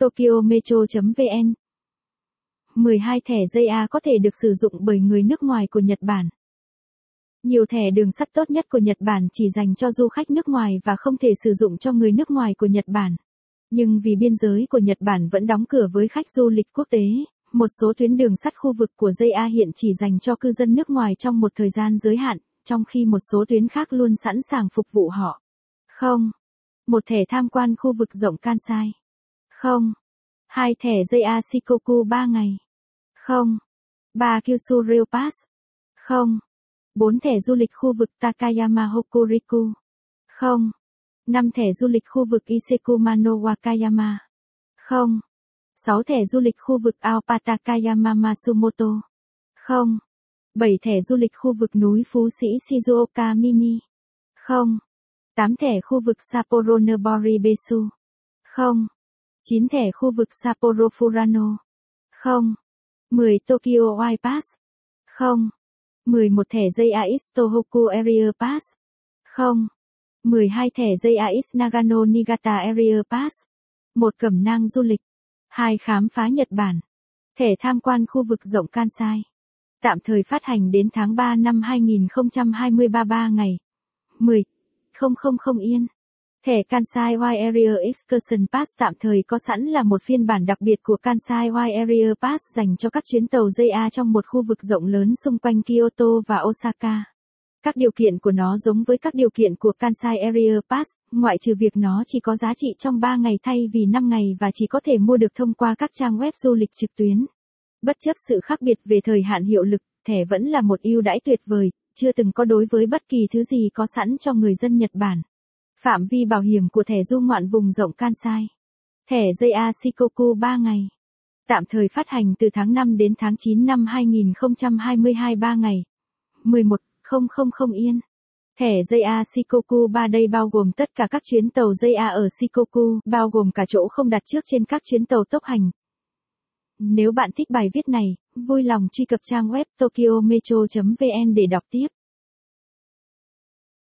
Tokyo Metro.vn 12 thẻ JA có thể được sử dụng bởi người nước ngoài của Nhật Bản. Nhiều thẻ đường sắt tốt nhất của Nhật Bản chỉ dành cho du khách nước ngoài và không thể sử dụng cho người nước ngoài của Nhật Bản. Nhưng vì biên giới của Nhật Bản vẫn đóng cửa với khách du lịch quốc tế, một số tuyến đường sắt khu vực của JA hiện chỉ dành cho cư dân nước ngoài trong một thời gian giới hạn, trong khi một số tuyến khác luôn sẵn sàng phục vụ họ. Không. Một thẻ tham quan khu vực rộng Kansai. Không. Hai thẻ dây Asikoku 3 ngày. Không. Ba Kyushu Rail Pass. Không. Bốn thẻ du lịch khu vực Takayama Hokuriku. Không. Năm thẻ du lịch khu vực Isekumano Wakayama. Không. 6 thẻ du lịch khu vực Aopatakayama Masumoto. Không. 7 thẻ du lịch khu vực núi Phú Sĩ Shizuoka Mini. Không. 8 thẻ khu vực Sapporo Nobori Besu. Không. 9 thẻ khu vực Sapporo Furano. 0. 10 Tokyo Y Pass. 0. 11 thẻ JAX Tohoku Area Pass. 0. 12 thẻ JAX Nagano Niigata Area Pass. 1 cẩm nang du lịch. 2 khám phá Nhật Bản. Thẻ tham quan khu vực rộng Kansai. Tạm thời phát hành đến tháng 3 năm 2023 3 ngày. 10. 000 yên. Thẻ Kansai Wide Area Excursion Pass tạm thời có sẵn là một phiên bản đặc biệt của Kansai Wide Area Pass dành cho các chuyến tàu JA trong một khu vực rộng lớn xung quanh Kyoto và Osaka. Các điều kiện của nó giống với các điều kiện của Kansai Area Pass, ngoại trừ việc nó chỉ có giá trị trong 3 ngày thay vì 5 ngày và chỉ có thể mua được thông qua các trang web du lịch trực tuyến. Bất chấp sự khác biệt về thời hạn hiệu lực, thẻ vẫn là một ưu đãi tuyệt vời, chưa từng có đối với bất kỳ thứ gì có sẵn cho người dân Nhật Bản. Phạm vi bảo hiểm của thẻ du ngoạn vùng rộng Kansai. Thẻ JA Shikoku 3 ngày. Tạm thời phát hành từ tháng 5 đến tháng 9 năm 2022 3 ngày. 11 000 yên. Thẻ JA Shikoku 3 đây bao gồm tất cả các chuyến tàu JA ở Shikoku, bao gồm cả chỗ không đặt trước trên các chuyến tàu tốc hành. Nếu bạn thích bài viết này, vui lòng truy cập trang web tokyometro.vn để đọc tiếp.